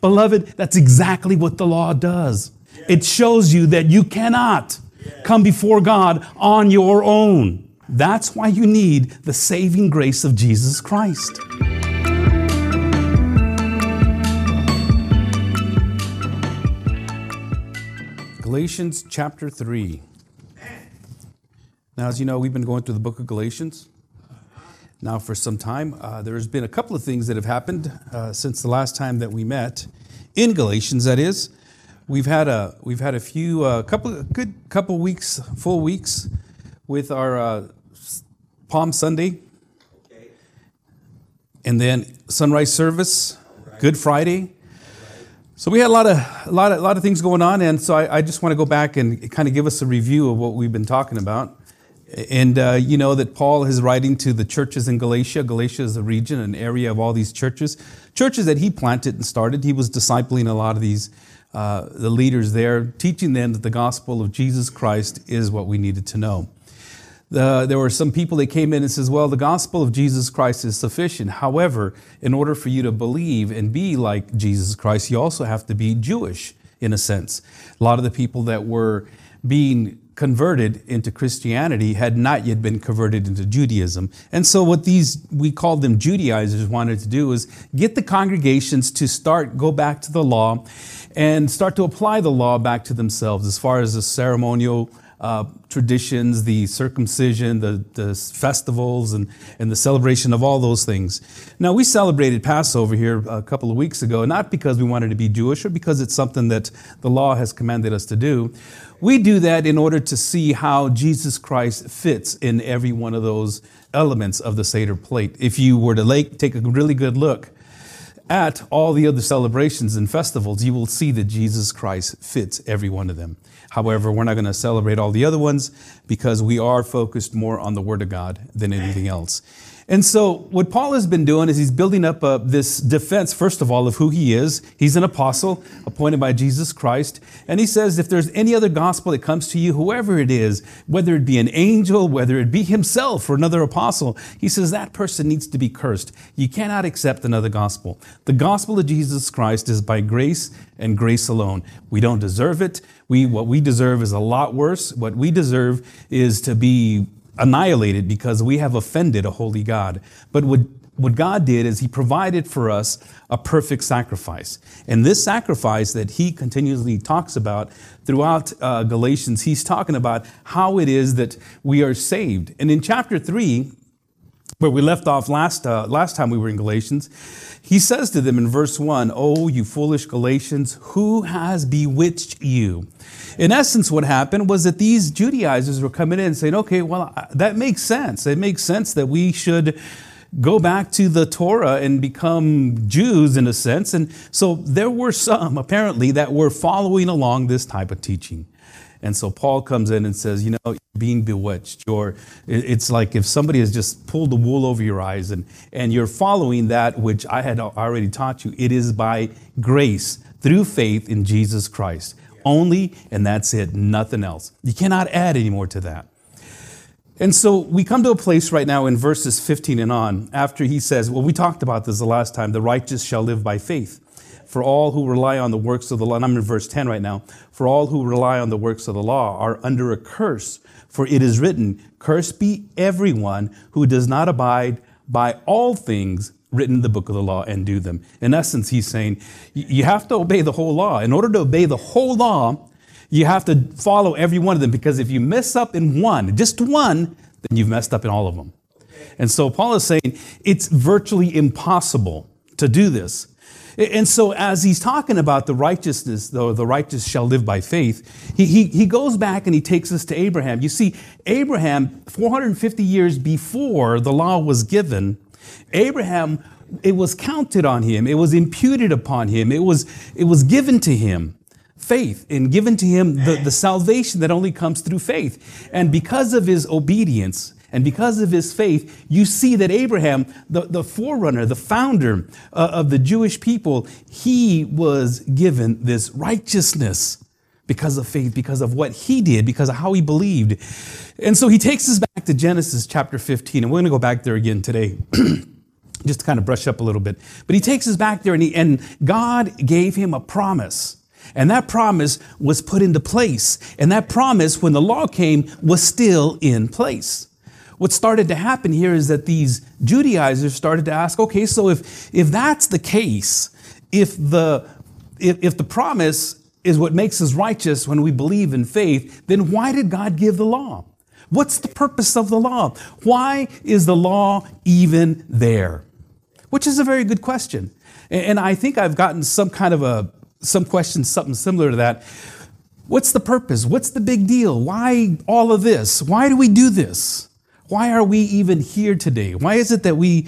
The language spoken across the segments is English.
Beloved, that's exactly what the law does. It shows you that you cannot come before God on your own. That's why you need the saving grace of Jesus Christ. Galatians chapter 3. Now, as you know, we've been going through the book of Galatians now for some time. Uh, there's been a couple of things that have happened uh, since the last time that we met in Galatians. That is, we've had a we've had a few uh, couple good couple weeks, full weeks, with our uh, Palm Sunday, and then sunrise service, Good Friday. So we had a lot of a lot of a lot of things going on, and so I, I just want to go back and kind of give us a review of what we've been talking about. And uh, you know that Paul is writing to the churches in Galatia. Galatia is a region, an area of all these churches, churches that he planted and started. He was discipling a lot of these, uh, the leaders there, teaching them that the gospel of Jesus Christ is what we needed to know. The, there were some people that came in and says, well, the gospel of Jesus Christ is sufficient. However, in order for you to believe and be like Jesus Christ, you also have to be Jewish in a sense. A lot of the people that were being converted into Christianity had not yet been converted into Judaism. And so what these we called them Judaizers wanted to do is get the congregations to start go back to the law and start to apply the law back to themselves as far as the ceremonial uh, traditions, the circumcision, the, the festivals, and, and the celebration of all those things. Now, we celebrated Passover here a couple of weeks ago, not because we wanted to be Jewish or because it's something that the law has commanded us to do. We do that in order to see how Jesus Christ fits in every one of those elements of the Seder plate. If you were to take a really good look, at all the other celebrations and festivals, you will see that Jesus Christ fits every one of them. However, we're not going to celebrate all the other ones because we are focused more on the Word of God than anything else. And so, what Paul has been doing is he's building up uh, this defense, first of all, of who he is. He's an apostle appointed by Jesus Christ. And he says, if there's any other gospel that comes to you, whoever it is, whether it be an angel, whether it be himself or another apostle, he says that person needs to be cursed. You cannot accept another gospel. The gospel of Jesus Christ is by grace and grace alone. We don't deserve it. We, what we deserve is a lot worse. What we deserve is to be annihilated because we have offended a holy God. But what, what God did is He provided for us a perfect sacrifice. And this sacrifice that He continuously talks about throughout uh, Galatians, He's talking about how it is that we are saved. And in chapter 3, where we left off last, uh, last time we were in Galatians, he says to them in verse 1, Oh, you foolish Galatians, who has bewitched you? In essence, what happened was that these Judaizers were coming in and saying, Okay, well, that makes sense. It makes sense that we should go back to the Torah and become Jews in a sense. And so there were some, apparently, that were following along this type of teaching. And so Paul comes in and says, you know, being bewitched. You're, it's like if somebody has just pulled the wool over your eyes and, and you're following that which I had already taught you. It is by grace through faith in Jesus Christ. Only, and that's it, nothing else. You cannot add any more to that. And so we come to a place right now in verses 15 and on, after he says, well, we talked about this the last time, the righteous shall live by faith for all who rely on the works of the law, and I'm in verse 10 right now, for all who rely on the works of the law are under a curse, for it is written, Cursed be everyone who does not abide by all things written in the book of the law and do them. In essence, he's saying, you have to obey the whole law. In order to obey the whole law, you have to follow every one of them, because if you mess up in one, just one, then you've messed up in all of them. And so Paul is saying it's virtually impossible to do this. And so, as he's talking about the righteousness, though the righteous shall live by faith, he, he, he goes back and he takes us to Abraham. You see, Abraham, 450 years before the law was given, Abraham, it was counted on him, it was imputed upon him, it was, it was given to him faith and given to him the, the salvation that only comes through faith. And because of his obedience, and because of his faith, you see that Abraham, the, the forerunner, the founder uh, of the Jewish people, he was given this righteousness because of faith, because of what he did, because of how he believed. And so he takes us back to Genesis chapter 15, and we're going to go back there again today. just to kind of brush up a little bit. But he takes us back there and, he, and God gave him a promise. And that promise was put into place. And that promise, when the law came, was still in place. What started to happen here is that these Judaizers started to ask, okay, so if, if that's the case, if the, if, if the promise is what makes us righteous when we believe in faith, then why did God give the law? What's the purpose of the law? Why is the law even there? Which is a very good question. And I think I've gotten some kind of a, some questions, something similar to that. What's the purpose? What's the big deal? Why all of this? Why do we do this? Why are we even here today? Why is it that we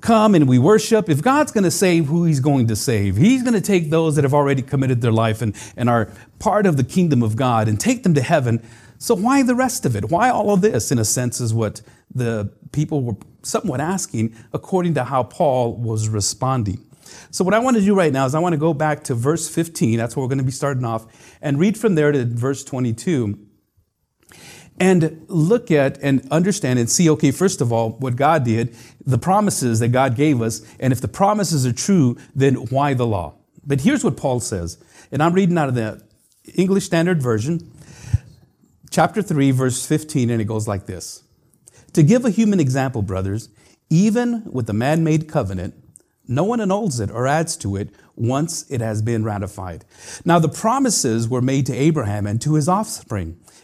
come and we worship? If God's going to save who He's going to save, He's going to take those that have already committed their life and, and are part of the kingdom of God and take them to heaven. So why the rest of it? Why all of this, in a sense, is what the people were somewhat asking according to how Paul was responding. So, what I want to do right now is I want to go back to verse 15. That's where we're going to be starting off, and read from there to verse 22 and look at and understand and see okay, first of all, what God did, the promises that God gave us, and if the promises are true, then why the law? But here's what Paul says, and I'm reading out of the English Standard Version chapter 3, verse 15, and it goes like this To give a human example, brothers, even with the man made covenant, no one annuls it or adds to it once it has been ratified. Now, the promises were made to Abraham and to his offspring.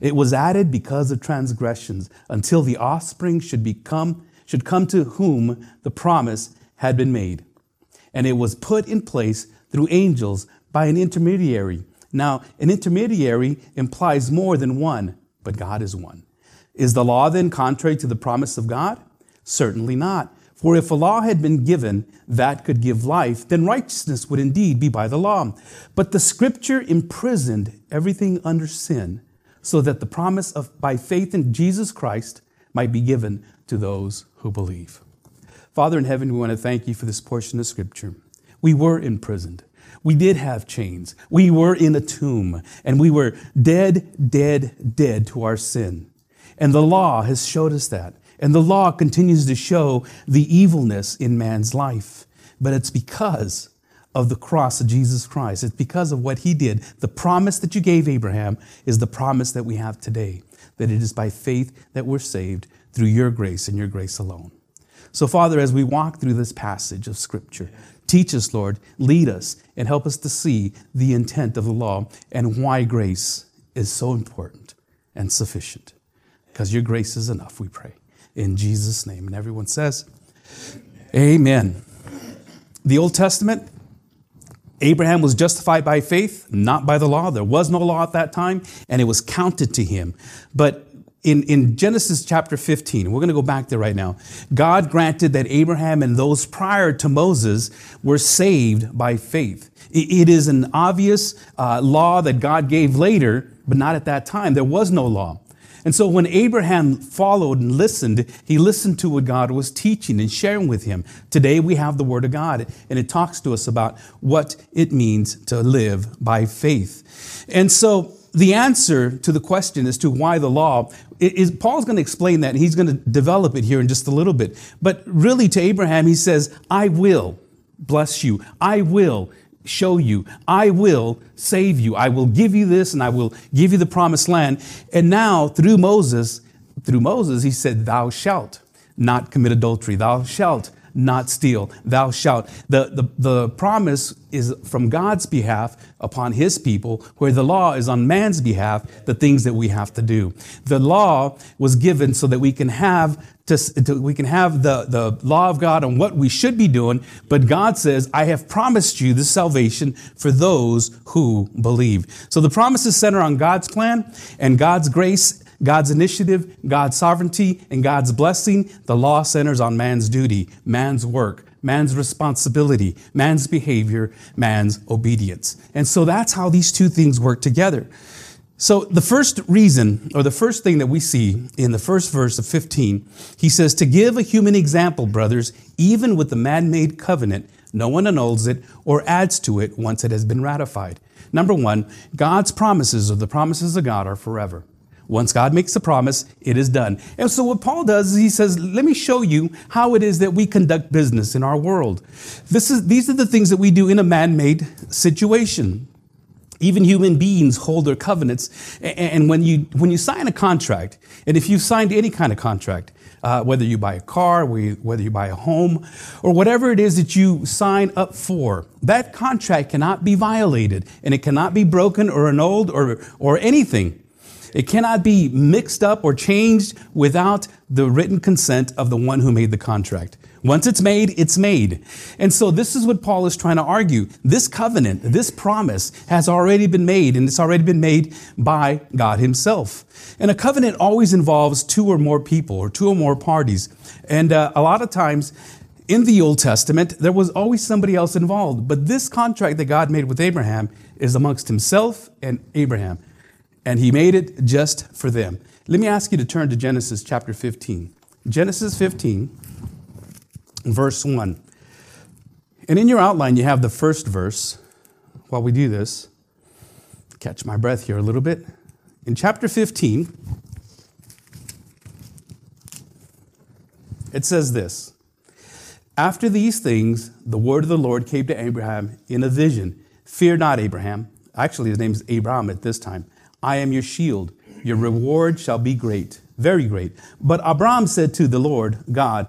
It was added because of transgressions, until the offspring should become should come to whom the promise had been made. And it was put in place through angels by an intermediary. Now, an intermediary implies more than one, but God is one. Is the law then contrary to the promise of God? Certainly not. For if a law had been given that could give life, then righteousness would indeed be by the law. But the scripture imprisoned everything under sin, so that the promise of by faith in Jesus Christ might be given to those who believe. Father in heaven, we want to thank you for this portion of scripture. We were imprisoned. We did have chains. We were in a tomb and we were dead, dead, dead to our sin. And the law has showed us that. And the law continues to show the evilness in man's life. But it's because of the cross of Jesus Christ. It's because of what he did. The promise that you gave Abraham is the promise that we have today, that it is by faith that we're saved through your grace and your grace alone. So, Father, as we walk through this passage of Scripture, Teach us, Lord, lead us, and help us to see the intent of the law and why grace is so important and sufficient. Because your grace is enough, we pray. In Jesus' name. And everyone says, Amen. The Old Testament, Abraham was justified by faith, not by the law. There was no law at that time, and it was counted to him. But in, in Genesis chapter 15, we're going to go back there right now. God granted that Abraham and those prior to Moses were saved by faith. it is an obvious uh, law that God gave later, but not at that time. There was no law. And so when Abraham followed and listened, he listened to what God was teaching and sharing with him. Today we have the Word of God, and it talks to us about what it means to live by faith. And so the answer to the question as to why the law is Paul's going to explain that and he's going to develop it here in just a little bit. But really to Abraham, he says, I will bless you. I will show you. I will save you. I will give you this and I will give you the promised land. And now through Moses, through Moses, he said, thou shalt not commit adultery. Thou shalt not steal. Thou shalt. The, the, the promise is from God's behalf upon his people, where the law is on man's behalf, the things that we have to do. The law was given so that we can have to, to, we can have the, the law of God on what we should be doing, but God says, I have promised you this salvation for those who believe. So the promises center on God's plan and God's grace God's initiative, God's sovereignty, and God's blessing, the law centers on man's duty, man's work, man's responsibility, man's behavior, man's obedience. And so that's how these two things work together. So, the first reason, or the first thing that we see in the first verse of 15, he says, To give a human example, brothers, even with the man made covenant, no one annuls it or adds to it once it has been ratified. Number one, God's promises, or the promises of God, are forever. Once God makes a promise, it is done. And so, what Paul does is he says, Let me show you how it is that we conduct business in our world. This is, these are the things that we do in a man made situation. Even human beings hold their covenants. And when you, when you sign a contract, and if you've signed any kind of contract, uh, whether you buy a car, whether you buy a home, or whatever it is that you sign up for, that contract cannot be violated and it cannot be broken or annulled or, or anything. It cannot be mixed up or changed without the written consent of the one who made the contract. Once it's made, it's made. And so this is what Paul is trying to argue. This covenant, this promise has already been made, and it's already been made by God Himself. And a covenant always involves two or more people or two or more parties. And uh, a lot of times, in the Old Testament, there was always somebody else involved. But this contract that God made with Abraham is amongst himself and Abraham. And he made it just for them. Let me ask you to turn to Genesis chapter 15. Genesis 15 verse 1. And in your outline, you have the first verse. While we do this, catch my breath here a little bit. In chapter 15, it says this After these things, the word of the Lord came to Abraham in a vision Fear not, Abram. Actually, his name is Abraham at this time. I am your shield. Your reward shall be great, very great. But Abraham said to the Lord God,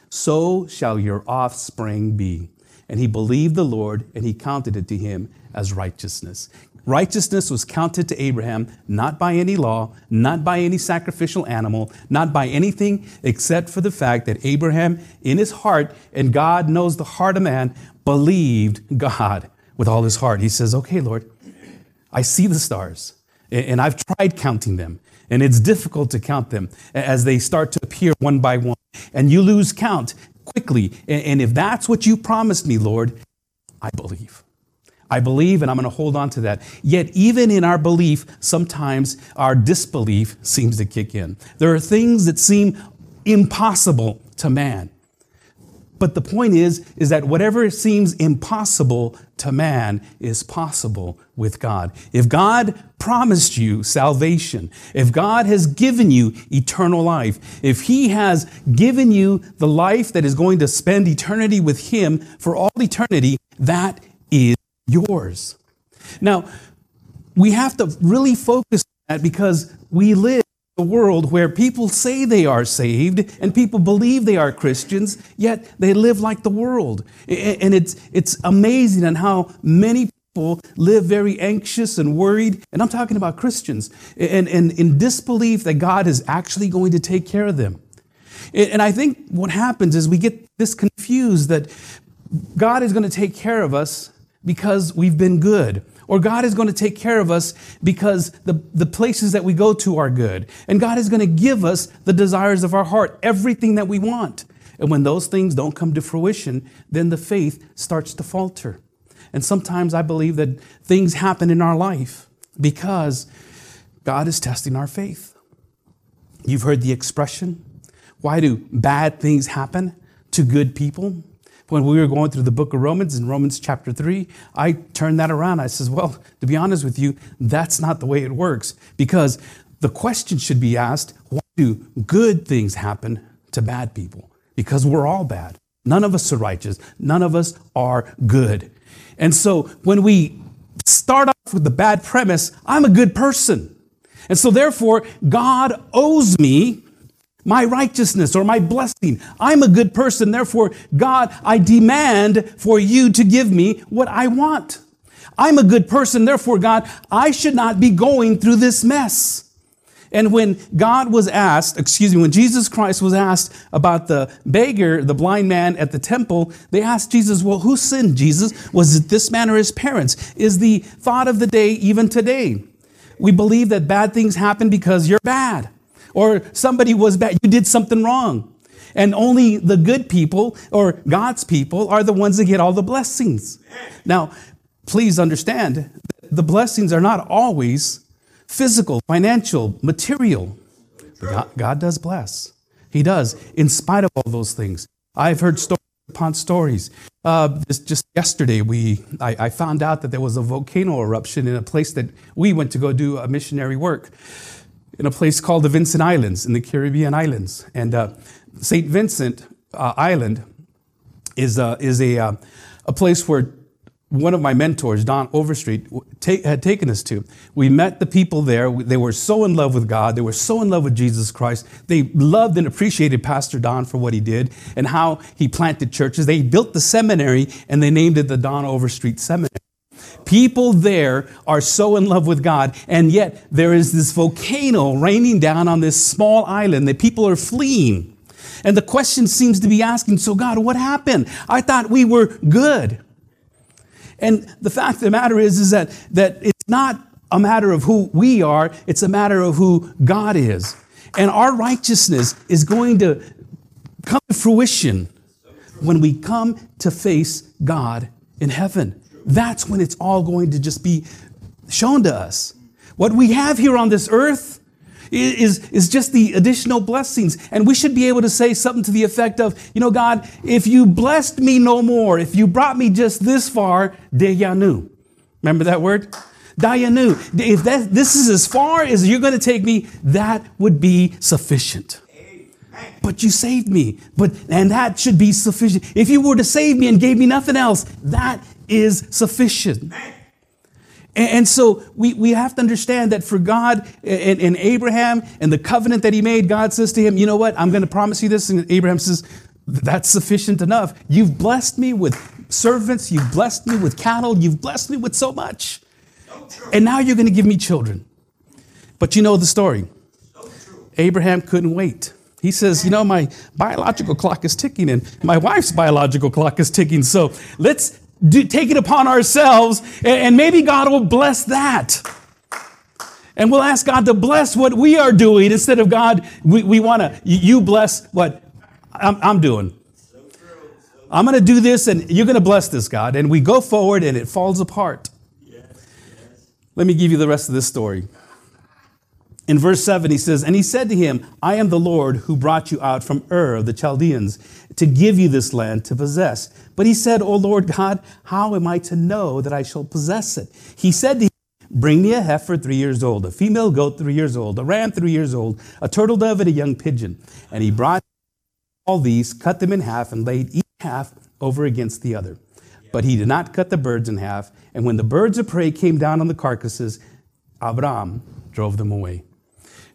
so shall your offspring be. And he believed the Lord, and he counted it to him as righteousness. Righteousness was counted to Abraham not by any law, not by any sacrificial animal, not by anything except for the fact that Abraham, in his heart, and God knows the heart of man, believed God with all his heart. He says, Okay, Lord, I see the stars, and I've tried counting them, and it's difficult to count them as they start to appear one by one and you lose count quickly. And if that's what you promised me, Lord, I believe. I believe and I'm going to hold on to that. Yet, even in our belief, sometimes our disbelief seems to kick in. There are things that seem impossible to man. But the point is, is that whatever seems impossible to man is possible with God. If God promised you salvation, if God has given you eternal life, if He has given you the life that is going to spend eternity with Him for all eternity, that is yours. Now, we have to really focus on that because we live a world where people say they are saved and people believe they are Christians, yet they live like the world. And it's, it's amazing on how many people live very anxious and worried. And I'm talking about Christians and, and in disbelief that God is actually going to take care of them. And I think what happens is we get this confused that God is going to take care of us because we've been good or God is going to take care of us because the, the places that we go to are good. And God is going to give us the desires of our heart, everything that we want. And when those things don't come to fruition, then the faith starts to falter. And sometimes I believe that things happen in our life because God is testing our faith. You've heard the expression, why do bad things happen to good people? When we were going through the book of Romans in Romans chapter 3, I turned that around. I says, well, to be honest with you, that's not the way it works because the question should be asked, why do good things happen to bad people? Because we're all bad. None of us are righteous. None of us are good. And so when we start off with the bad premise, I'm a good person. And so therefore, God owes me my righteousness or my blessing. I'm a good person. Therefore, God, I demand for you to give me what I want. I'm a good person. Therefore, God, I should not be going through this mess. And when God was asked, excuse me, when Jesus Christ was asked about the beggar, the blind man at the temple, they asked Jesus, Well, who sinned, Jesus? Was it this man or his parents? Is the thought of the day even today? We believe that bad things happen because you're bad or somebody was bad. You did something wrong. And only the good people or God's people are the ones that get all the blessings. Now, please understand, the blessings are not always physical, financial, material. God, God, does bless. He does, in spite of all those things. I've heard stories upon stories. Uh, just, just, yesterday, we I, I, found out that there was a volcano eruption in a place that we went to go do a missionary work in a place called the Vincent Islands in the Caribbean islands. And uh, St. Vincent uh, Island is, uh, is a, uh, a place where one of my mentors, Don Overstreet, had taken us to. We met the people there. They were so in love with God. They were so in love with Jesus Christ. They loved and appreciated Pastor Don for what he did and how he planted churches. They built the seminary and they named it the Don Overstreet Seminary. People there are so in love with God, and yet there is this volcano raining down on this small island that people are fleeing. And the question seems to be asking, so God, what happened? I thought we were good. And the fact of the matter is, is that, that it's not a matter of who we are, it's a matter of who God is. And our righteousness is going to come to fruition when we come to face God in heaven. That's when it's all going to just be shown to us. What we have here on this earth is, is just the additional blessings. And we should be able to say something to the effect of, you know, God, if you blessed me no more, if you brought me just this far, Dayenu. Remember that word? Dayenu. If that, this is as far as you're going to take me, that would be sufficient. But you saved me. But and that should be sufficient. If you were to save me and gave me nothing else, that is sufficient. And so we, we have to understand that for God and, and, Abraham and the covenant that he made, God says to him, You know what? I'm going to promise you this. And Abraham says, That's sufficient enough. You've blessed me with servants. You've blessed me with cattle. You've blessed me with so much. And now you're going to give me children. But you know the story. Abraham couldn't wait. He says, You know, my biological clock is ticking and my wife's biological clock is ticking. So let's do, take it upon ourselves, and maybe God will bless that. And we'll ask God to bless what we are doing instead of God, we, we want to, you bless what I'm, I'm doing. I'm going to do this and you're going to bless this, God. And we go forward and it falls apart. Let me give you the rest of this story. In verse 7, he says, And he said to him, I am the Lord who brought you out from Ur of the Chaldeans to give you this land to possess. But he said, O Lord God, how am I to know that I shall possess it? He said to him, Bring me a heifer three years old, a female goat three years old, a ram three years old, a turtle dove, and a young pigeon. And he brought all these, cut them in half, and laid each half over against the other. But he did not cut the birds in half. And when the birds of prey came down on the carcasses, Abraham drove them away.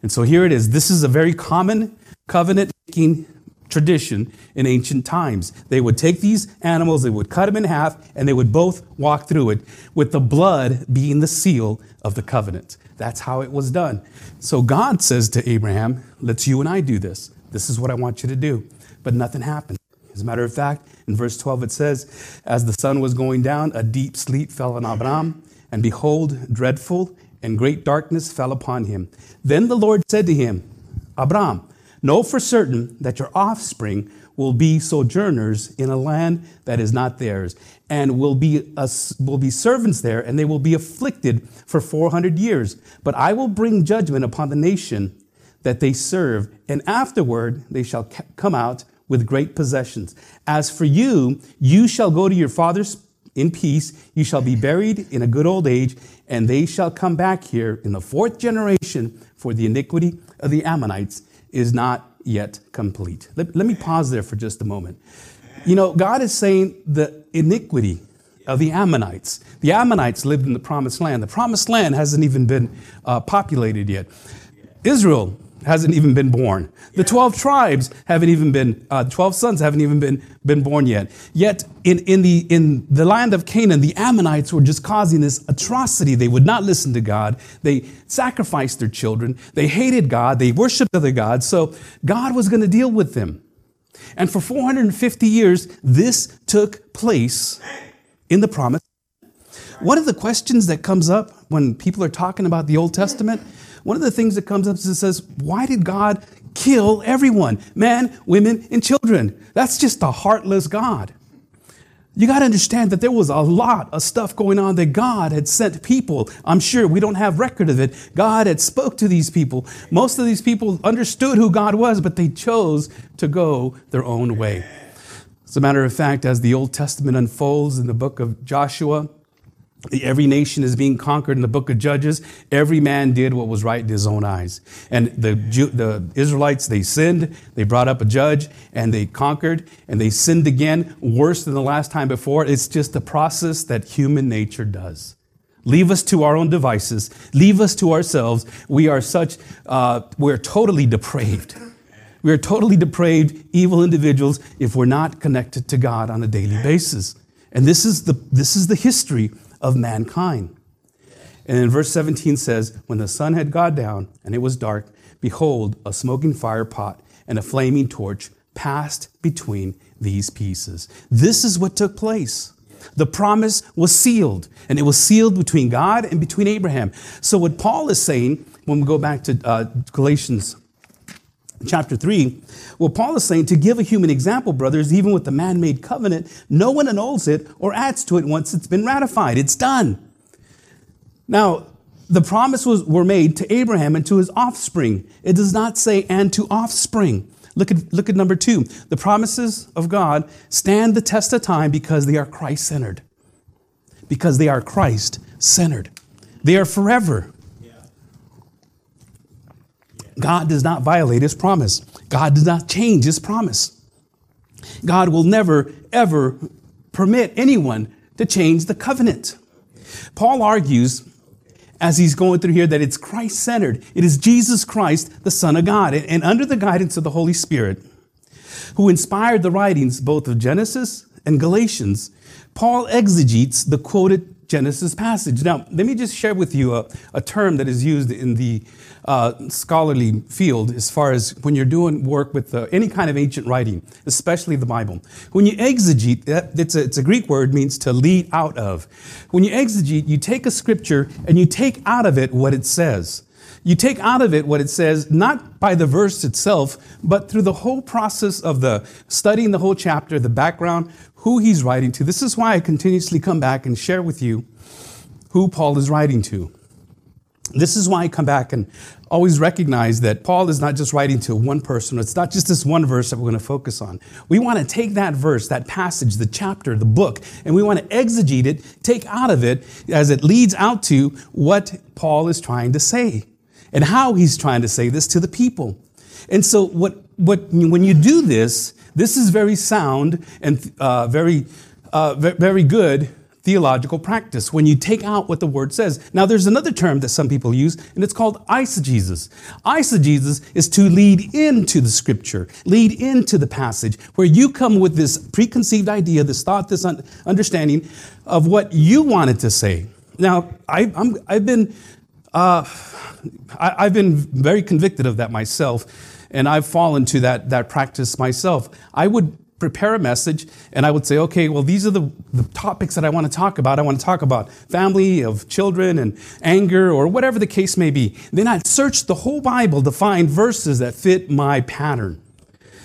And so here it is. This is a very common covenant making tradition in ancient times. They would take these animals, they would cut them in half, and they would both walk through it with the blood being the seal of the covenant. That's how it was done. So God says to Abraham, Let's you and I do this. This is what I want you to do. But nothing happened. As a matter of fact, in verse 12 it says, As the sun was going down, a deep sleep fell on Abraham, and behold, dreadful and great darkness fell upon him. Then the Lord said to him, Abram, know for certain that your offspring will be sojourners in a land that is not theirs, and will be, a, will be servants there, and they will be afflicted for 400 years. But I will bring judgment upon the nation that they serve, and afterward they shall come out with great possessions. As for you, you shall go to your father's in peace, you shall be buried in a good old age, and they shall come back here in the fourth generation, for the iniquity of the Ammonites is not yet complete. Let, let me pause there for just a moment. You know, God is saying the iniquity of the Ammonites. The Ammonites lived in the promised land. The promised land hasn't even been uh, populated yet. Israel hasn't even been born. The 12 tribes haven't even been, uh, 12 sons haven't even been, been born yet. Yet in, in, the, in the land of Canaan, the Ammonites were just causing this atrocity. They would not listen to God. They sacrificed their children. They hated God. They worshiped other gods. So God was going to deal with them. And for 450 years, this took place in the promise. One of the questions that comes up when people are talking about the Old Testament, one of the things that comes up is it says, why did God kill everyone? Men, women, and children. That's just a heartless God. You got to understand that there was a lot of stuff going on that God had sent people. I'm sure we don't have record of it. God had spoke to these people. Most of these people understood who God was, but they chose to go their own way. As a matter of fact, as the Old Testament unfolds in the book of Joshua, Every nation is being conquered in the book of Judges. Every man did what was right in his own eyes. And the, the Israelites, they sinned, they brought up a judge, and they conquered, and they sinned again, worse than the last time before. It's just a process that human nature does. Leave us to our own devices, leave us to ourselves. We are such, uh, we're totally depraved. We are totally depraved, evil individuals if we're not connected to God on a daily basis. And this is the, this is the history of mankind. And in verse 17 says, When the sun had gone down and it was dark, behold, a smoking fire pot and a flaming torch passed between these pieces. This is what took place. The promise was sealed, and it was sealed between God and between Abraham. So, what Paul is saying, when we go back to uh, Galatians chapter 3, well, Paul is saying to give a human example, brothers, even with the man made covenant, no one annuls it or adds to it once it's been ratified. It's done. Now, the promises were made to Abraham and to his offspring. It does not say and to offspring. Look at, look at number two. The promises of God stand the test of time because they are Christ centered. Because they are Christ centered. They are forever. God does not violate his promise. God does not change his promise. God will never, ever permit anyone to change the covenant. Paul argues as he's going through here that it's Christ centered. It is Jesus Christ, the Son of God. And under the guidance of the Holy Spirit, who inspired the writings both of Genesis and Galatians, Paul exegetes the quoted Genesis passage. Now, let me just share with you a, a term that is used in the uh, scholarly field as far as when you're doing work with uh, any kind of ancient writing, especially the Bible. When you exegete, it's a, it's a Greek word, means to lead out of. When you exegete, you take a scripture and you take out of it what it says. You take out of it what it says, not by the verse itself, but through the whole process of the studying the whole chapter, the background, who he's writing to. This is why I continuously come back and share with you who Paul is writing to. This is why I come back and always recognize that Paul is not just writing to one person. It's not just this one verse that we're going to focus on. We want to take that verse, that passage, the chapter, the book, and we want to exegete it, take out of it as it leads out to what Paul is trying to say and how he's trying to say this to the people. And so, what, what, when you do this, this is very sound and uh, very, uh, very good theological practice when you take out what the word says. Now, there's another term that some people use, and it's called eisegesis. Eisegesis is to lead into the scripture, lead into the passage, where you come with this preconceived idea, this thought, this understanding of what you wanted to say. Now, I, have been uh, I, have been very convicted of that myself, and I've fallen to that, that practice myself. I would prepare a message and I would say, okay, well, these are the, the topics that I want to talk about. I want to talk about family, of children, and anger, or whatever the case may be. Then I'd search the whole Bible to find verses that fit my pattern.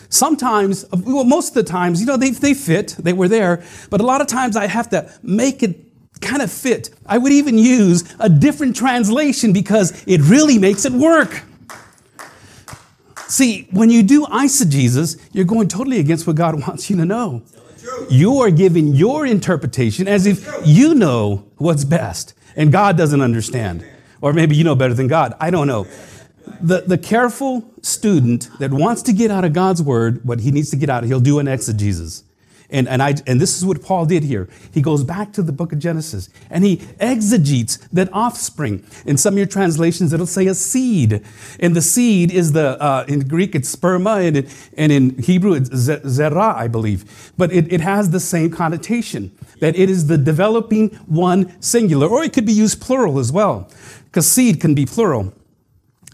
Sometimes, well, most of the times, you know, they, they fit, they were there, but a lot of times I have to make it kind of fit. I would even use a different translation because it really makes it work. See, when you do eisegesis, you're going totally against what God wants you to know. You are giving your interpretation as if you know what's best and God doesn't understand. Or maybe you know better than God. I don't know. The, the careful student that wants to get out of God's word what he needs to get out, he'll do an exegesis. And, and, I, and this is what Paul did here. He goes back to the book of Genesis and he exegetes that offspring. In some of your translations, it'll say a seed. And the seed is the, uh, in Greek, it's sperma, and, it, and in Hebrew, it's zerah, I believe. But it, it has the same connotation that it is the developing one singular, or it could be used plural as well, because seed can be plural.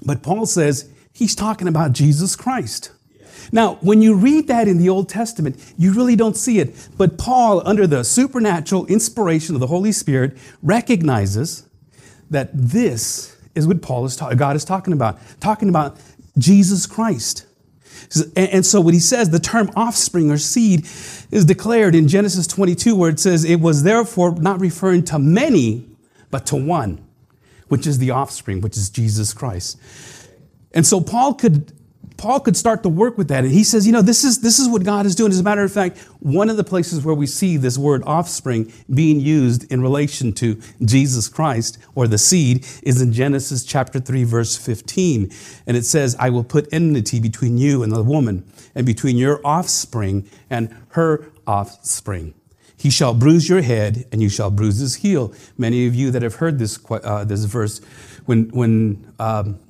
But Paul says he's talking about Jesus Christ. Now, when you read that in the Old Testament, you really don't see it. But Paul, under the supernatural inspiration of the Holy Spirit, recognizes that this is what Paul is ta- God is talking about, talking about Jesus Christ. And so what he says the term offspring or seed is declared in Genesis 22, where it says, It was therefore not referring to many, but to one, which is the offspring, which is Jesus Christ. And so Paul could Paul could start to work with that. And he says, you know, this is, this is what God is doing. As a matter of fact, one of the places where we see this word offspring being used in relation to Jesus Christ or the seed is in Genesis chapter 3, verse 15. And it says, I will put enmity between you and the woman, and between your offspring and her offspring. He shall bruise your head, and you shall bruise his heel. Many of you that have heard this, uh, this verse, when, when um,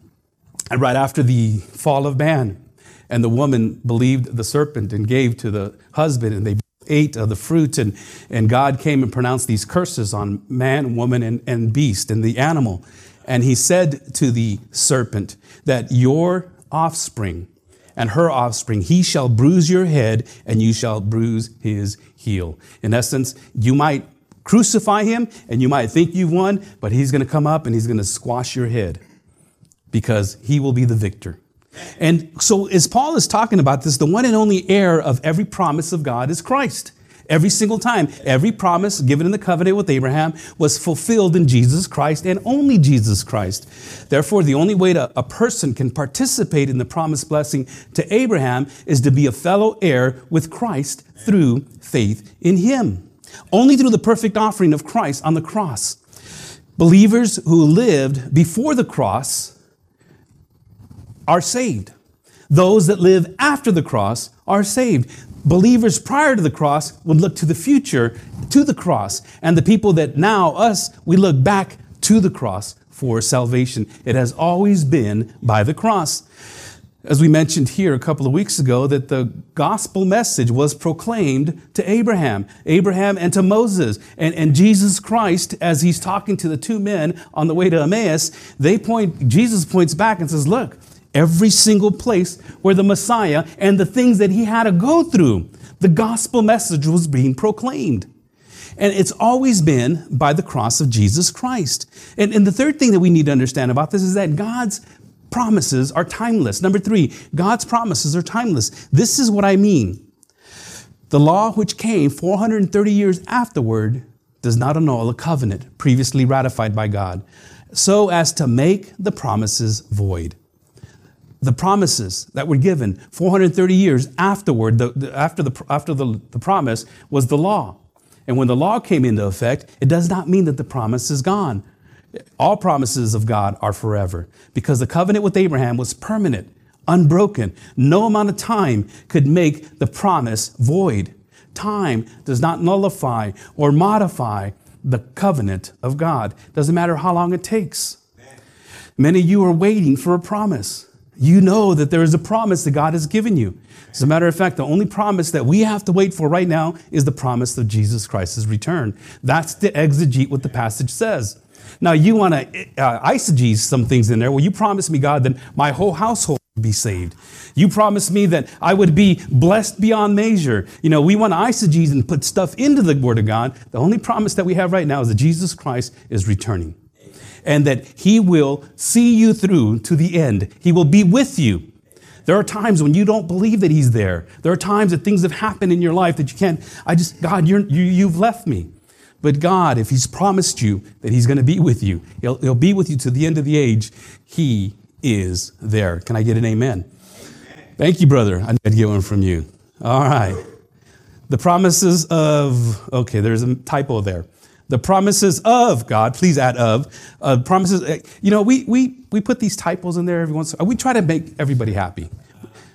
and right after the fall of man, and the woman believed the serpent and gave to the husband, and they ate of the fruit, and, and God came and pronounced these curses on man, woman, and, and beast, and the animal. And he said to the serpent that your offspring and her offspring, he shall bruise your head, and you shall bruise his heel. In essence, you might crucify him, and you might think you've won, but he's going to come up and he's going to squash your head because he will be the victor. And so, as Paul is talking about this, the one and only heir of every promise of God is Christ. Every single time, every promise given in the covenant with Abraham was fulfilled in Jesus Christ and only Jesus Christ. Therefore, the only way to, a person can participate in the promised blessing to Abraham is to be a fellow heir with Christ through faith in him. Only through the perfect offering of Christ on the cross. Believers who lived before the cross are saved. Those that live after the cross are saved. Believers prior to the cross would look to the future, to the cross. And the people that now, us, we look back to the cross for salvation. It has always been by the cross. As we mentioned here a couple of weeks ago, that the gospel message was proclaimed to Abraham, Abraham and to Moses, and, and Jesus Christ, as he's talking to the two men on the way to Emmaus, they point, Jesus points back and says, Look, every single place where the Messiah and the things that he had to go through, the gospel message was being proclaimed. And it's always been by the cross of Jesus Christ. And, and the third thing that we need to understand about this is that God's promises are timeless. Number three, God's promises are timeless. This is what I mean. The law which came 430 years afterward does not annul a covenant previously ratified by God, so as to make the promises void the promises that were given 430 years afterward, the, the, after, the, after the, the promise, was the law. And when the law came into effect, it does not mean that the promise is gone. All promises of God are forever because the covenant with Abraham was permanent, unbroken. No amount of time could make the promise void. Time does not nullify or modify the covenant of God. Doesn't matter how long it takes. Many of you are waiting for a promise you know that there is a promise that God has given you. As a matter of fact, the only promise that we have to wait for right now is the promise of Jesus Christ's return. That's the exegete what the passage says. Now, you want to uh, some things in there. Well, you promised me, God, that my whole household would be saved. You promised me that I would be blessed beyond measure. You know, we want to eisegese and put stuff into the Word of God. The only promise that we have right now is that Jesus Christ is returning and that He will see you through to the end. He will be with you. There are times when you don't believe that He's there. There are times that things have happened in your life that you can't, I just, God, you're, you, you've left me. But God, if He's promised you that He's going to be with you, he'll, he'll be with you to the end of the age, He is there. Can I get an amen? Thank you, brother. I need to get one from you. All right. The promises of, okay, there's a typo there the promises of God, please add of, uh, promises, uh, you know, we, we, we put these typos in there every once, we try to make everybody happy.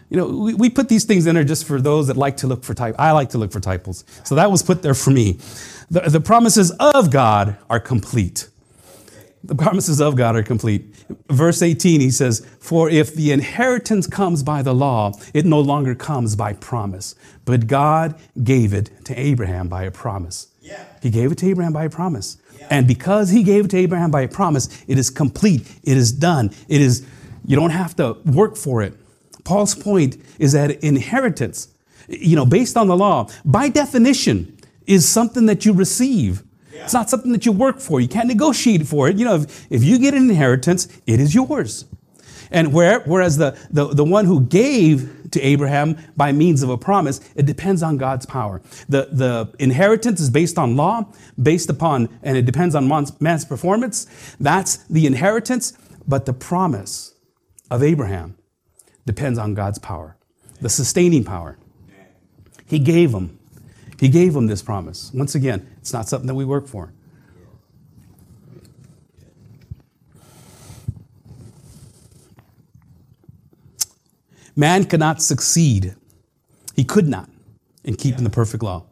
You know, we, we put these things in there just for those that like to look for type. I like to look for typos. So that was put there for me. The, the promises of God are complete. The promises of God are complete. Verse 18, he says, For if the inheritance comes by the law, it no longer comes by promise. But God gave it to Abraham by a promise. Yeah. He gave it to Abraham by a promise. And because he gave it to Abraham by a promise, it is complete. It is done. It is, you don't have to work for it. Paul's point is that inheritance, you know, based on the law, by definition, is something that you receive. Yeah. It's not something that you work for. You can't negotiate for it. You know, if, if you get an inheritance, it is yours. And where, whereas the, the, the one who gave to Abraham by means of a promise, it depends on God's power. The, the inheritance is based on law, based upon, and it depends on man's, man's performance. That's the inheritance. But the promise of Abraham depends on God's power, the sustaining power. He gave him. He gave him this promise. Once again, it's not something that we work for. Man cannot succeed. He could not in keeping the perfect law.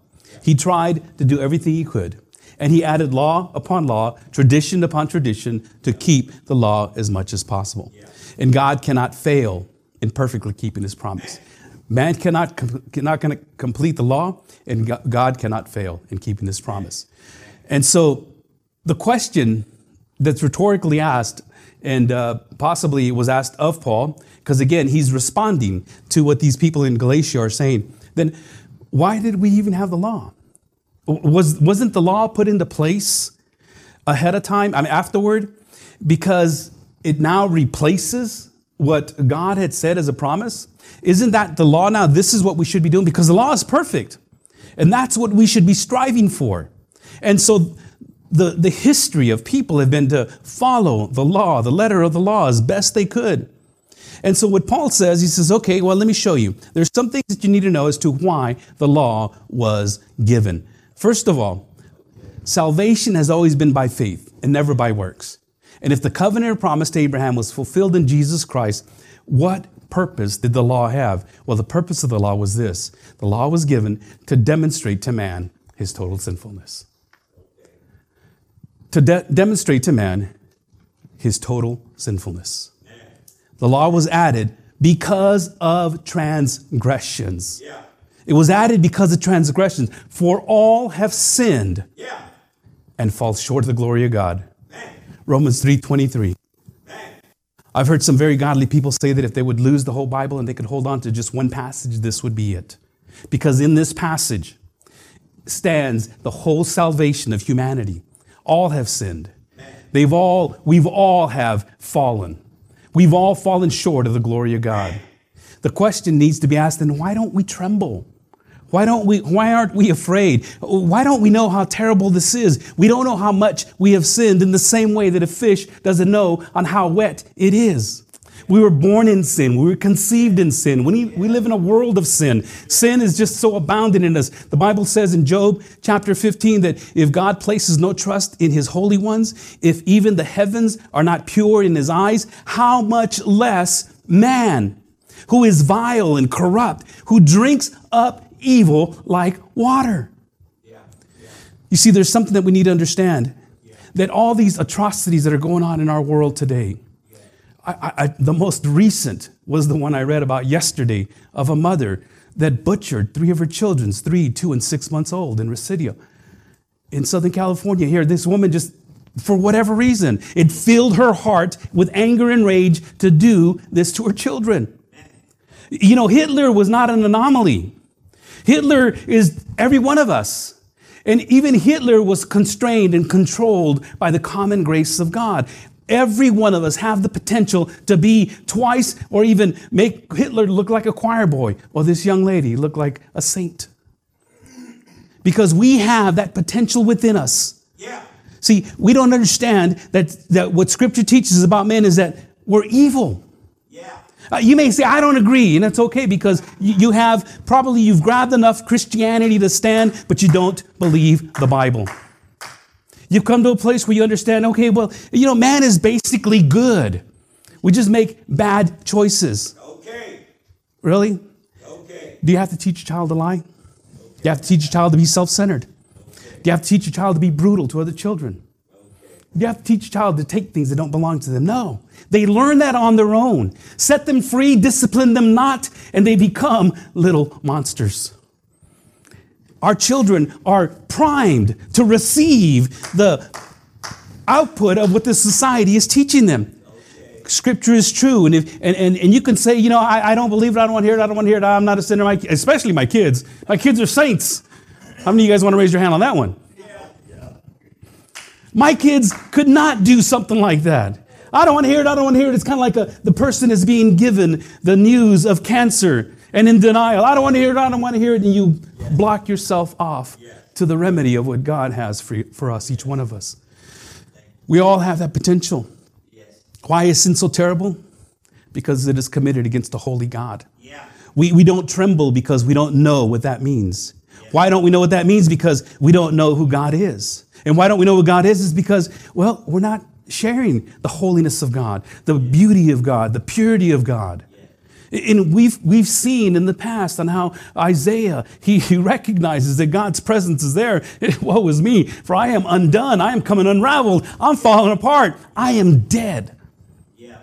He tried to do everything he could. And he added law upon law, tradition upon tradition to keep the law as much as possible. And God cannot fail in perfectly keeping his promise. Man cannot, cannot complete the law, and God cannot fail in keeping his promise. And so the question that's rhetorically asked, and uh, possibly was asked of Paul, because again, he's responding to what these people in Galatia are saying, then why did we even have the law? Was, wasn't the law put into place ahead of time, I mean, afterward, because it now replaces what God had said as a promise? Isn't that the law now? This is what we should be doing because the law is perfect. And that's what we should be striving for. And so the, the history of people have been to follow the law, the letter of the law, as best they could. And so what Paul says, he says, okay, well, let me show you. There's some things that you need to know as to why the law was given. First of all, salvation has always been by faith and never by works. And if the covenant promise to Abraham was fulfilled in Jesus Christ, what purpose did the law have? Well, the purpose of the law was this the law was given to demonstrate to man his total sinfulness. To de- demonstrate to man his total sinfulness. The law was added because of transgressions. Yeah. It was added because of transgressions. For all have sinned Yeah. and fall short of the glory of God. Man. Romans 3:23. Man. I've heard some very godly people say that if they would lose the whole Bible and they could hold on to just one passage, this would be it. Because in this passage stands the whole salvation of humanity. All have sinned. They've all, we've all have fallen. We've all fallen short of the glory of God. The question needs to be asked, then why don't we tremble? Why don't we, why aren't we afraid? Why don't we know how terrible this is? We don't know how much we have sinned in the same way that a fish doesn't know on how wet it is. We were born in sin. We were conceived in sin. We, we live in a world of sin. Sin is just so abounding in us. The Bible says in Job chapter 15 that if God places no trust in his holy ones, if even the heavens are not pure in his eyes, how much less man who is vile and corrupt, who drinks up evil like water. Yeah. You see, there's something that we need to understand that all these atrocities that are going on in our world today, I, I, the most recent was the one I read about yesterday of a mother that butchered three of her children, three, two, and six months old in Residio in Southern California. Here, this woman just, for whatever reason, it filled her heart with anger and rage to do this to her children. You know, Hitler was not an anomaly. Hitler is every one of us. And even Hitler was constrained and controlled by the common grace of God. Every one of us have the potential to be twice or even make Hitler look like a choir boy or this young lady look like a saint. Because we have that potential within us. Yeah. See, we don't understand that, that what scripture teaches about men is that we're evil. Yeah. Uh, you may say, I don't agree, and that's okay because you, you have probably you've grabbed enough Christianity to stand, but you don't believe the Bible. You've come to a place where you understand, okay, well, you know, man is basically good. We just make bad choices. Okay. Really? Okay. Do you have to teach a child to lie? Do you have to teach a child to be self centered? Okay. Do you have to teach a child to be brutal to other children? Do you have to teach a child to take things that don't belong to them? No. They learn that on their own. Set them free, discipline them not, and they become little monsters. Our children are primed to receive the output of what the society is teaching them. Scripture is true. And, if, and, and, and you can say, you know, I, I don't believe it, I don't want to hear it, I don't want to hear it, I'm not a sinner, my, especially my kids. My kids are saints. How many of you guys want to raise your hand on that one? My kids could not do something like that. I don't want to hear it. I don't want to hear it. It's kind of like a, the person is being given the news of cancer and in denial. I don't want to hear it. I don't want to hear it. And you block yourself off to the remedy of what God has for, for us, each one of us. We all have that potential. Why is sin so terrible? Because it is committed against a holy God. We, we don't tremble because we don't know what that means. Why don't we know what that means? Because we don't know who God is. And why don't we know what God is? Is because, well, we're not sharing the holiness of God, the beauty of God, the purity of God. And we've, we've seen in the past on how Isaiah, he, he recognizes that God's presence is there. Woe is me, for I am undone. I am coming unraveled. I'm falling apart. I am dead. Yeah.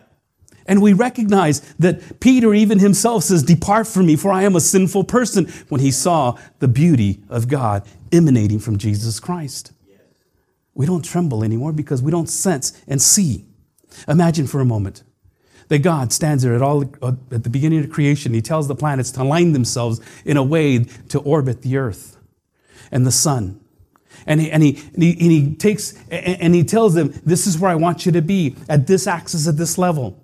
And we recognize that Peter even himself says, Depart from me, for I am a sinful person, when he saw the beauty of God emanating from Jesus Christ. We don't tremble anymore because we don't sense and see. Imagine for a moment that God stands there at, all, uh, at the beginning of creation. He tells the planets to align themselves in a way to orbit the earth and the sun. And he, and he, and he, and he takes and he tells them, This is where I want you to be at this axis, at this level.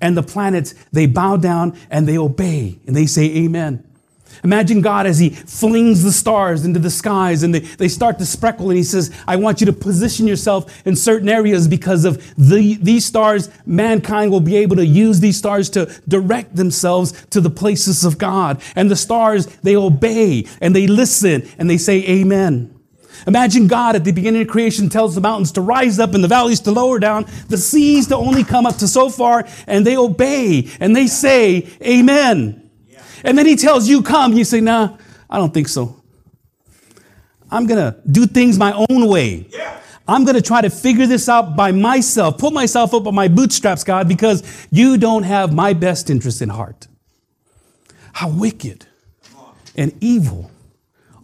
And the planets, they bow down and they obey and they say, Amen. Imagine God as He flings the stars into the skies and they, they start to spreckle, and He says, I want you to position yourself in certain areas because of the, these stars. Mankind will be able to use these stars to direct themselves to the places of God. And the stars, they obey and they listen and they say, Amen. Imagine God at the beginning of creation tells the mountains to rise up and the valleys to lower down, the seas to only come up to so far, and they obey and they say, Amen. And then he tells you, come. You say, nah, I don't think so. I'm going to do things my own way. Yeah. I'm going to try to figure this out by myself, pull myself up on my bootstraps, God, because you don't have my best interest in heart. How wicked and evil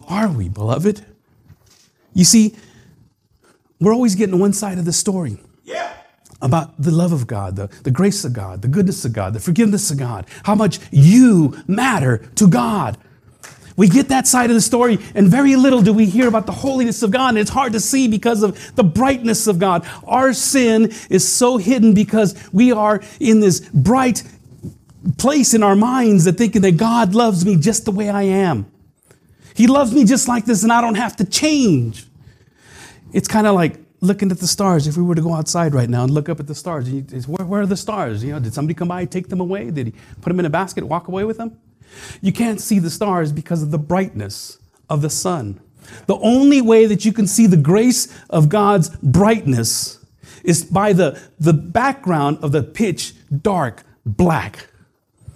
are we, beloved? You see, we're always getting one side of the story. Yeah about the love of God, the, the grace of God, the goodness of God, the forgiveness of God, how much you matter to God. We get that side of the story, and very little do we hear about the holiness of God. And it's hard to see because of the brightness of God. Our sin is so hidden because we are in this bright place in our minds that thinking that God loves me just the way I am. He loves me just like this, and I don't have to change. It's kind of like looking at the stars. If we were to go outside right now and look up at the stars, where, where, are the stars? You know, did somebody come by and take them away? Did he put them in a basket, walk away with them? You can't see the stars because of the brightness of the sun. The only way that you can see the grace of God's brightness is by the, the background of the pitch dark black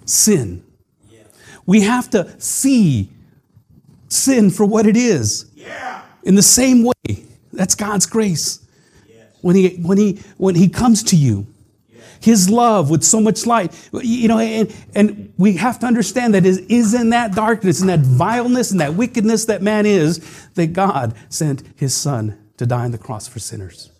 sin. Yeah. We have to see sin for what it is. Yeah. In the same way that's God's grace. When he, when, he, when he comes to you, his love with so much light. You know, and, and we have to understand that it is in that darkness and that vileness and that wickedness that man is that God sent his son to die on the cross for sinners.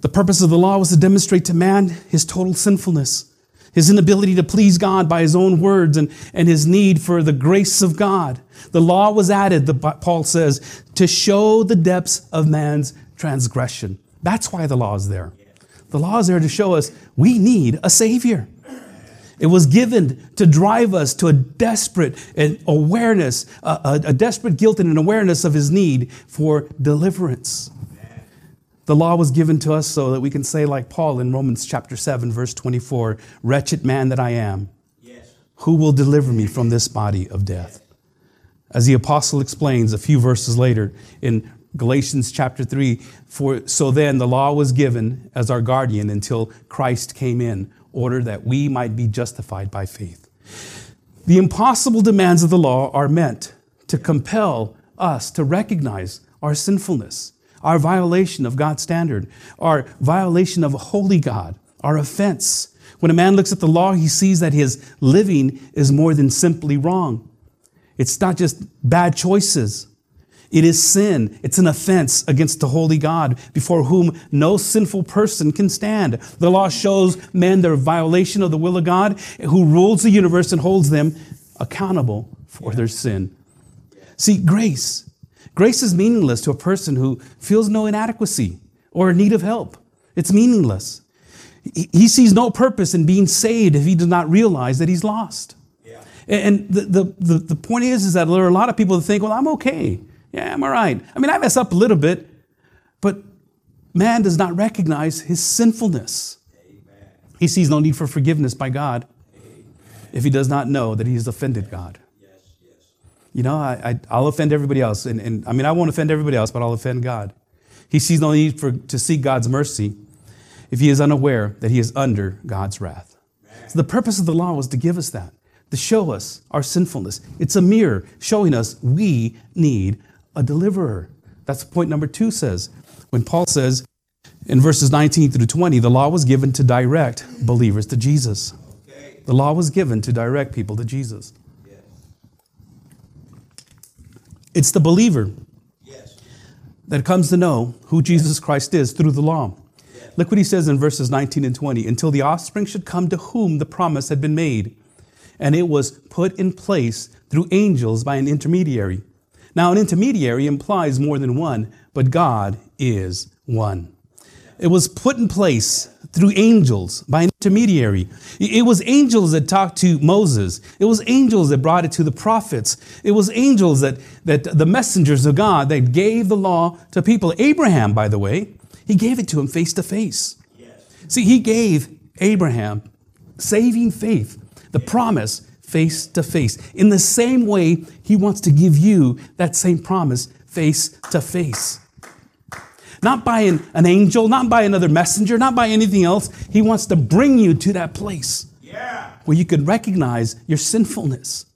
The purpose of the law was to demonstrate to man his total sinfulness, his inability to please God by his own words, and, and his need for the grace of God. The law was added, the, Paul says, to show the depths of man's transgression. That's why the law is there. The law is there to show us we need a Savior. It was given to drive us to a desperate awareness, a, a, desperate guilt and an awareness of His need for deliverance. The law was given to us so that we can say, like Paul in Romans chapter 7, verse 24, Wretched man that I am, who will deliver me from this body of death? As the apostle explains a few verses later in Galatians chapter 3, for so then the law was given as our guardian until Christ came in, order that we might be justified by faith. The impossible demands of the law are meant to compel us to recognize our sinfulness, our violation of God's standard, our violation of a holy God, our offense. When a man looks at the law, he sees that his living is more than simply wrong. It's not just bad choices. It is sin. It's an offense against the holy God before whom no sinful person can stand. The law shows men their violation of the will of God, who rules the universe and holds them accountable for their sin. See, grace. Grace is meaningless to a person who feels no inadequacy or need of help. It's meaningless. He sees no purpose in being saved if he does not realize that he's lost. Yeah. And the, the, the, the point is, is that there are a lot of people that think, well, I'm okay. Yeah, I'm all right. I mean, I mess up a little bit, but man does not recognize his sinfulness. Amen. He sees no need for forgiveness by God Amen. if he does not know that he has offended God. You know, I, I, will offend everybody else. And, and I mean, I won't offend everybody else, but I'll offend God. He sees no need for, to seek God's mercy if he is unaware that he is under God's wrath. So the purpose of the law was to give us that, to show us our sinfulness. It's a mirror showing us we need a deliverer. That's point number two says. When Paul says in verses 19 through 20, the law was given to direct believers to Jesus. The law was given to direct people to Jesus. It's the believer that comes to know who Jesus Christ is through the law. Look what he says in verses 19 and 20 until the offspring should come to whom the promise had been made, and it was put in place through angels by an intermediary. Now, an intermediary implies more than one, but God is one. It was put in place through angels by an intermediary. It was angels that talked to Moses. It was angels that brought it to the prophets. It was angels that, that the messengers of God that gave the law to people. Abraham, by the way, he gave it to him face to face. See, he gave Abraham saving faith, the promise face to face. In the same way, He wants to give you that same promise face to face. Not by an, an, angel, not by another messenger, not by anything else. He wants to bring you to that place yeah. where you can recognize your sinfulness.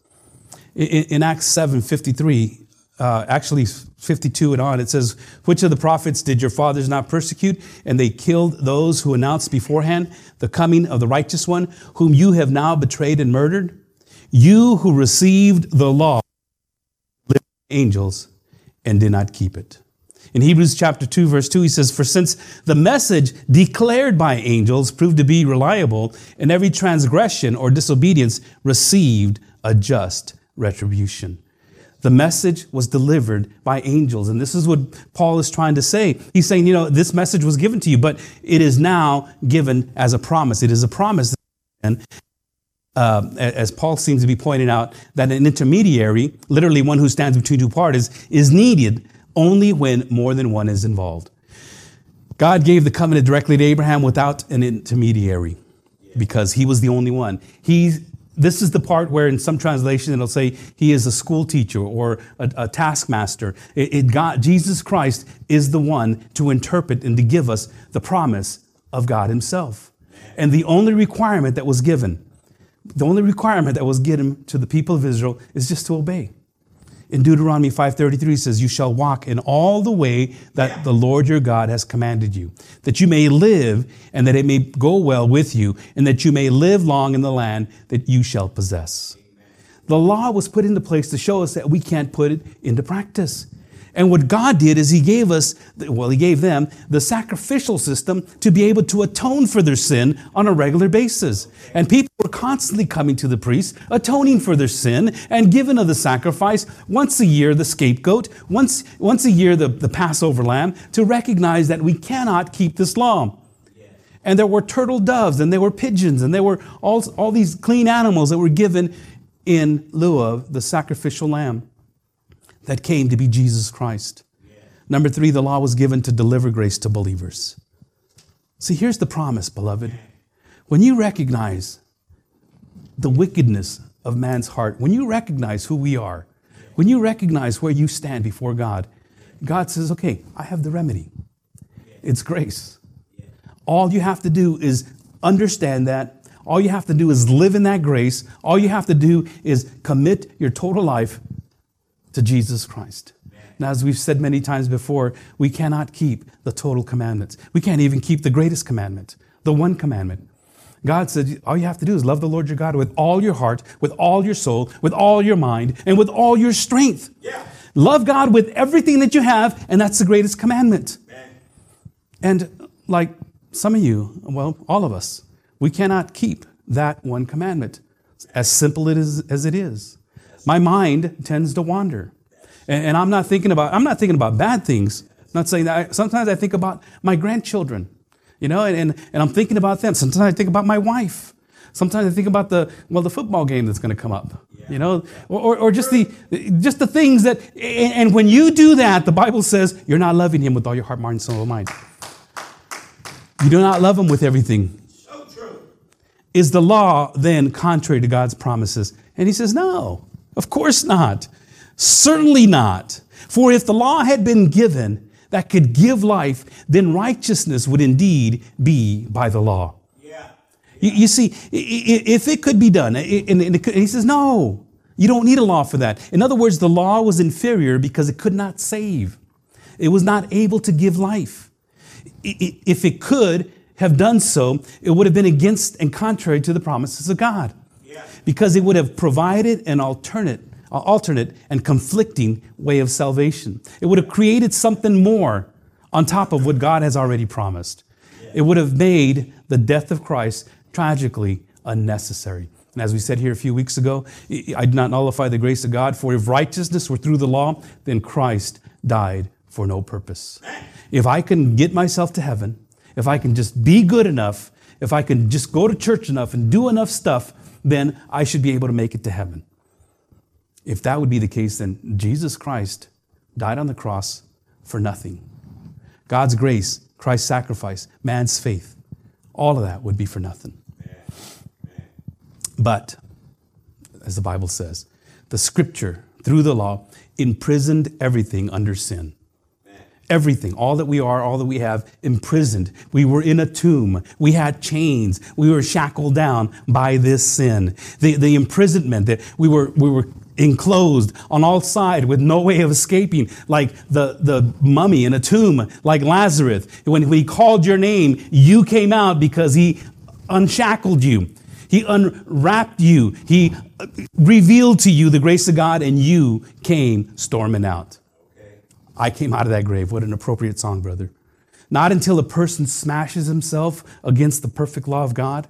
In, in Acts 7 53, uh, actually 52 and on, it says, Which of the prophets did your fathers not persecute? And they killed those who announced beforehand the coming of the righteous one, whom you have now betrayed and murdered. You who received the law, lived angels, and did not keep it. In Hebrews chapter 2, verse 2, he says, For since the message declared by angels proved to be reliable, and every transgression or disobedience received a just retribution. The message was delivered by angels. And this is what Paul is trying to say. He's saying, you know, this message was given to you, but it is now given as a promise. It is a promise. And uh, as Paul seems to be pointing out, that an intermediary, literally one who stands between two parties, is needed only when more than one is involved. God gave the covenant directly to Abraham without an intermediary because he was the only one. He, this is the part where in some translation it'll say he is a school teacher or a, a taskmaster. It, it God, Jesus Christ is the one to interpret and to give us the promise of God himself. And the only requirement that was given the only requirement that was given to the people of Israel is just to obey. In Deuteronomy 5:33 says, "You shall walk in all the way that the Lord your God has commanded you, that you may live and that it may go well with you, and that you may live long in the land that you shall possess." The law was put into place to show us that we can't put it into practice. And what God did is He gave us, well, He gave them the sacrificial system to be able to atone for their sin on a regular basis. And people were constantly coming to the priest, atoning for their sin, and given of the sacrifice once a year, the scapegoat, once, once a year, the, the Passover lamb, to recognize that we cannot keep this law. And there were turtle doves, and there were pigeons, and there were all, all these clean animals that were given in lieu of the sacrificial lamb that came to be Jesus Christ. Yeah. Number three, the law was given to deliver grace to believers. See, here's the promise, beloved. When you recognize the wickedness of man's heart, when you recognize who we are, when you recognize where you stand before God, God says, okay, I have the remedy. It's grace. All you have to do is understand that. All you have to do is live in that grace. All you have to do is commit your total life to Jesus Christ. Now, as we've said many times before, we cannot keep the total commandments. We can't even keep the greatest commandment, the one commandment. God said, all you have to do is love the Lord your God with all your heart, with all your soul, with all your mind, and with all your strength. Yeah. Love God with everything that you have, and that's the greatest commandment. Man. And like some of you, well, all of us, we cannot keep that one commandment, as simple it is, as it is. My mind tends to wander. And, and I'm not thinking about, I'm not thinking about bad things. I'm not saying that. I, sometimes I think about my grandchildren, you know, and, and, and I'm thinking about them. Sometimes I think about my wife. Sometimes I think about the, well, the football game that's going to come up, you know, or, or just the, just the things that, and, and when you do that, the Bible says you're not loving him with all your heart, mind, soul, and mind. You do not love him with everything. So true. Is the law then contrary to God's promises? And he says, no, of course not. Certainly not. For if the law had been given that could give life, then righteousness would indeed be by the law. Yeah. You, you see, if it could be done, and he says, no, you don't need a law for that. In other words, the law was inferior because it could not save, it was not able to give life. If it could have done so, it would have been against and contrary to the promises of God. Because it would have provided an alternate alternate and conflicting way of salvation. It would have created something more on top of what God has already promised. It would have made the death of Christ tragically unnecessary. And as we said here a few weeks ago, I did not nullify the grace of God, for if righteousness were through the law, then Christ died for no purpose. If I can get myself to heaven, if I can just be good enough, if I can just go to church enough and do enough stuff, then I should be able to make it to heaven. If that would be the case, then Jesus Christ died on the cross for nothing. God's grace, Christ's sacrifice, man's faith, all of that would be for nothing. But, as the Bible says, the scripture, through the law, imprisoned everything under sin. Everything, all that we are, all that we have, imprisoned. We were in a tomb. We had chains. We were shackled down by this sin. The, the imprisonment that we were, we were enclosed on all sides with no way of escaping, like the, the mummy in a tomb, like Lazarus. When he called your name, you came out because he unshackled you. He unwrapped you. He uh, revealed to you the grace of God, and you came storming out. I came out of that grave. What an appropriate song, brother. Not until a person smashes himself against the perfect law of God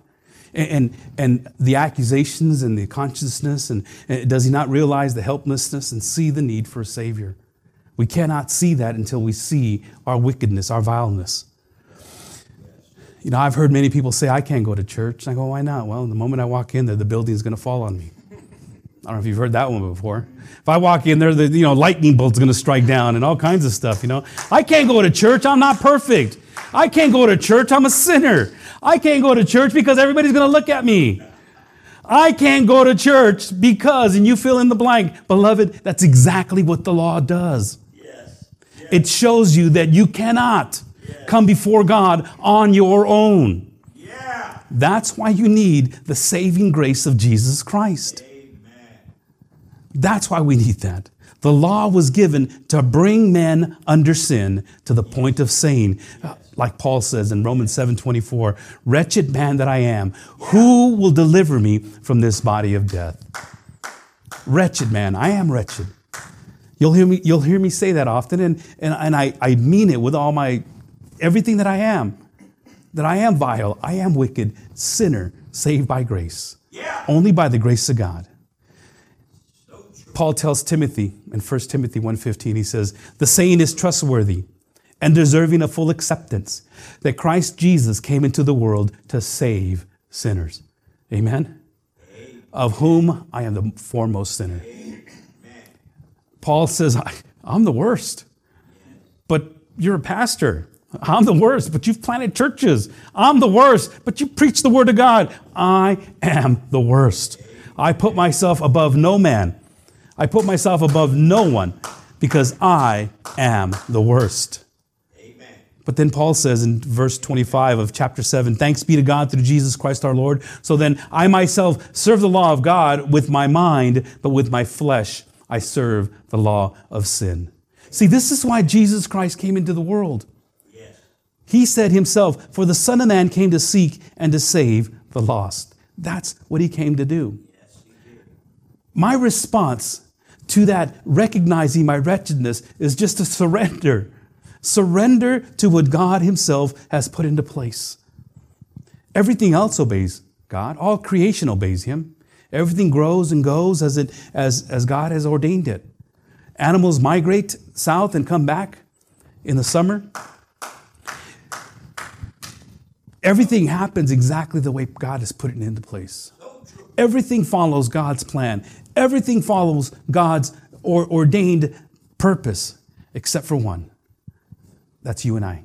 and, and the accusations and the consciousness, and, and does he not realize the helplessness and see the need for a Savior? We cannot see that until we see our wickedness, our vileness. You know, I've heard many people say, I can't go to church. I go, why not? Well, the moment I walk in there, the building's going to fall on me. I don't know if you've heard that one before. If I walk in there, the you know lightning bolt's going to strike down and all kinds of stuff. You know, I can't go to church. I'm not perfect. I can't go to church. I'm a sinner. I can't go to church because everybody's going to look at me. I can't go to church because, and you fill in the blank. Beloved, that's exactly what the law does. Yes. Yes. It shows you that you cannot yes. come before God on your own. Yeah. That's why you need the saving grace of Jesus Christ. Amen. That's why we need that. The law was given to bring men under sin to the point of saying, uh, like Paul says in Romans 7:24, "Wretched man that I am, who will deliver me from this body of death?" Wretched man, I am wretched. You'll hear me, you'll hear me say that often, and, and, and I, I mean it with all my everything that I am. That I am vile, I am wicked, sinner, saved by grace. Yeah. Only by the grace of God. Paul tells Timothy in 1 Timothy 1:15 he says, "The saying is trustworthy and deserving of full acceptance that Christ Jesus came into the world to save sinners." Amen. Of whom I am the foremost sinner. Paul says, "I'm the worst." But you're a pastor. I'm the worst, but you've planted churches. I'm the worst, but you preach the word of God. I am the worst. I put myself above no man. I put myself above no one because I am the worst. Amen. But then Paul says in verse 25 of chapter 7 Thanks be to God through Jesus Christ our Lord. So then I myself serve the law of God with my mind, but with my flesh I serve the law of sin. See, this is why Jesus Christ came into the world. Yes. He said himself, For the Son of Man came to seek and to save the lost. That's what he came to do. My response to that recognizing my wretchedness is just to surrender. Surrender to what God Himself has put into place. Everything else obeys God. All creation obeys Him. Everything grows and goes as, it, as, as God has ordained it. Animals migrate south and come back in the summer. Everything happens exactly the way God has put it into place. Everything follows God's plan. Everything follows God's or ordained purpose, except for one. That's you and I.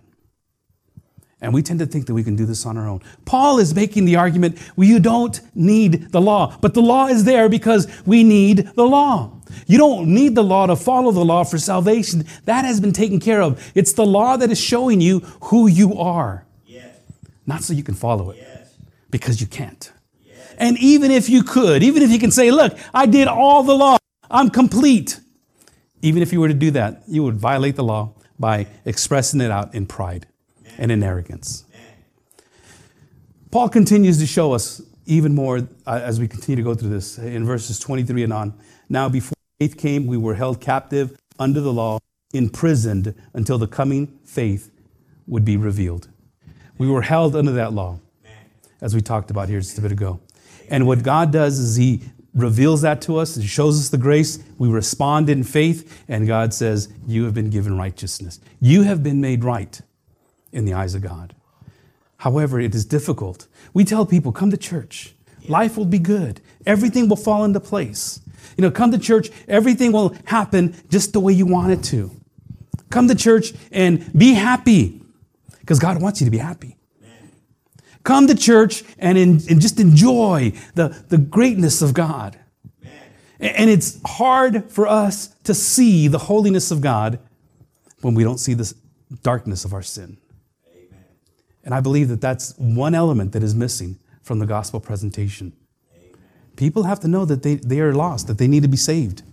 And we tend to think that we can do this on our own. Paul is making the argument well, you don't need the law, but the law is there because we need the law. You don't need the law to follow the law for salvation. That has been taken care of. It's the law that is showing you who you are. Yes. Not so you can follow it, yes. because you can't. And even if you could, even if you can say, Look, I did all the law, I'm complete. Even if you were to do that, you would violate the law by expressing it out in pride and in arrogance. Paul continues to show us even more uh, as we continue to go through this in verses 23 and on. Now, before faith came, we were held captive under the law, imprisoned until the coming faith would be revealed. We were held under that law, as we talked about here just a bit ago. And what God does is He reveals that to us, He shows us the grace. We respond in faith, and God says, You have been given righteousness. You have been made right in the eyes of God. However, it is difficult. We tell people, Come to church. Life will be good. Everything will fall into place. You know, come to church, everything will happen just the way you want it to. Come to church and be happy because God wants you to be happy. Come to church and, in, and just enjoy the, the greatness of God. And it's hard for us to see the holiness of God when we don't see the darkness of our sin. Amen. And I believe that that's one element that is missing from the gospel presentation. Amen. People have to know that they, they are lost, that they need to be saved.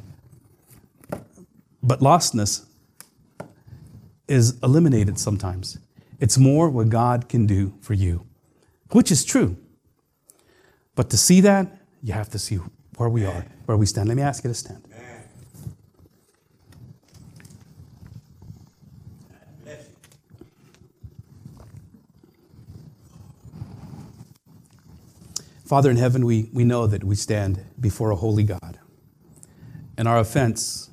But lostness is eliminated sometimes. It's more what God can do for you which is true. But to see that, you have to see where we are, where we stand. Let me ask you to stand. Father in heaven, we, we know that we stand before a holy God. And our offense,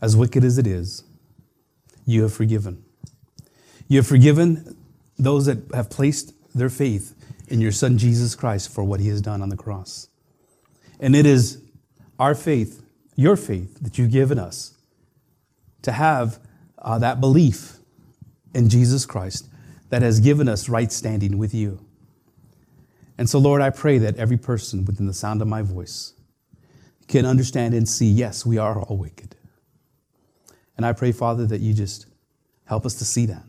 as wicked as it is, you have forgiven. You have forgiven those that have placed their faith in your Son Jesus Christ for what he has done on the cross. And it is our faith, your faith, that you've given us to have uh, that belief in Jesus Christ that has given us right standing with you. And so, Lord, I pray that every person within the sound of my voice can understand and see yes, we are all wicked. And I pray, Father, that you just help us to see that.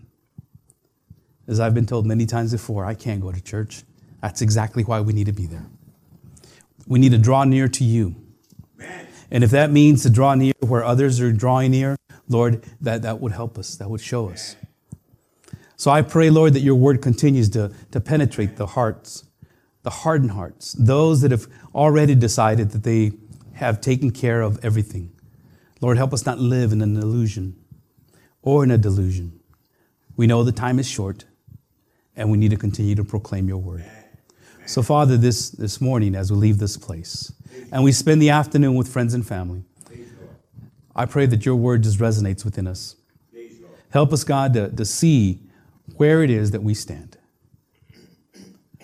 As I've been told many times before, I can't go to church. That's exactly why we need to be there. We need to draw near to you. And if that means to draw near where others are drawing near, Lord, that, that would help us, that would show us. So I pray, Lord, that your word continues to, to penetrate the hearts, the hardened hearts, those that have already decided that they have taken care of everything. Lord, help us not live in an illusion or in a delusion. We know the time is short and we need to continue to proclaim your word. So, Father, this, this morning, as we leave this place and we spend the afternoon with friends and family, I pray that your word just resonates within us. Help us, God, to, to see where it is that we stand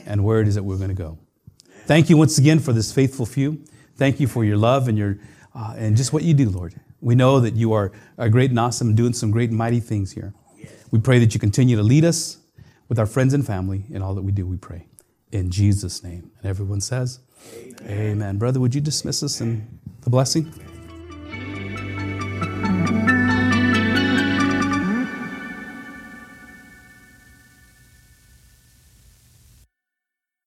and where it is that we're going to go. Thank you once again for this faithful few. Thank you for your love and, your, uh, and just what you do, Lord. We know that you are, are great and awesome and doing some great and mighty things here. We pray that you continue to lead us with our friends and family in all that we do, we pray. In Jesus' name. And everyone says, Amen. Amen. Brother, would you dismiss us in the blessing?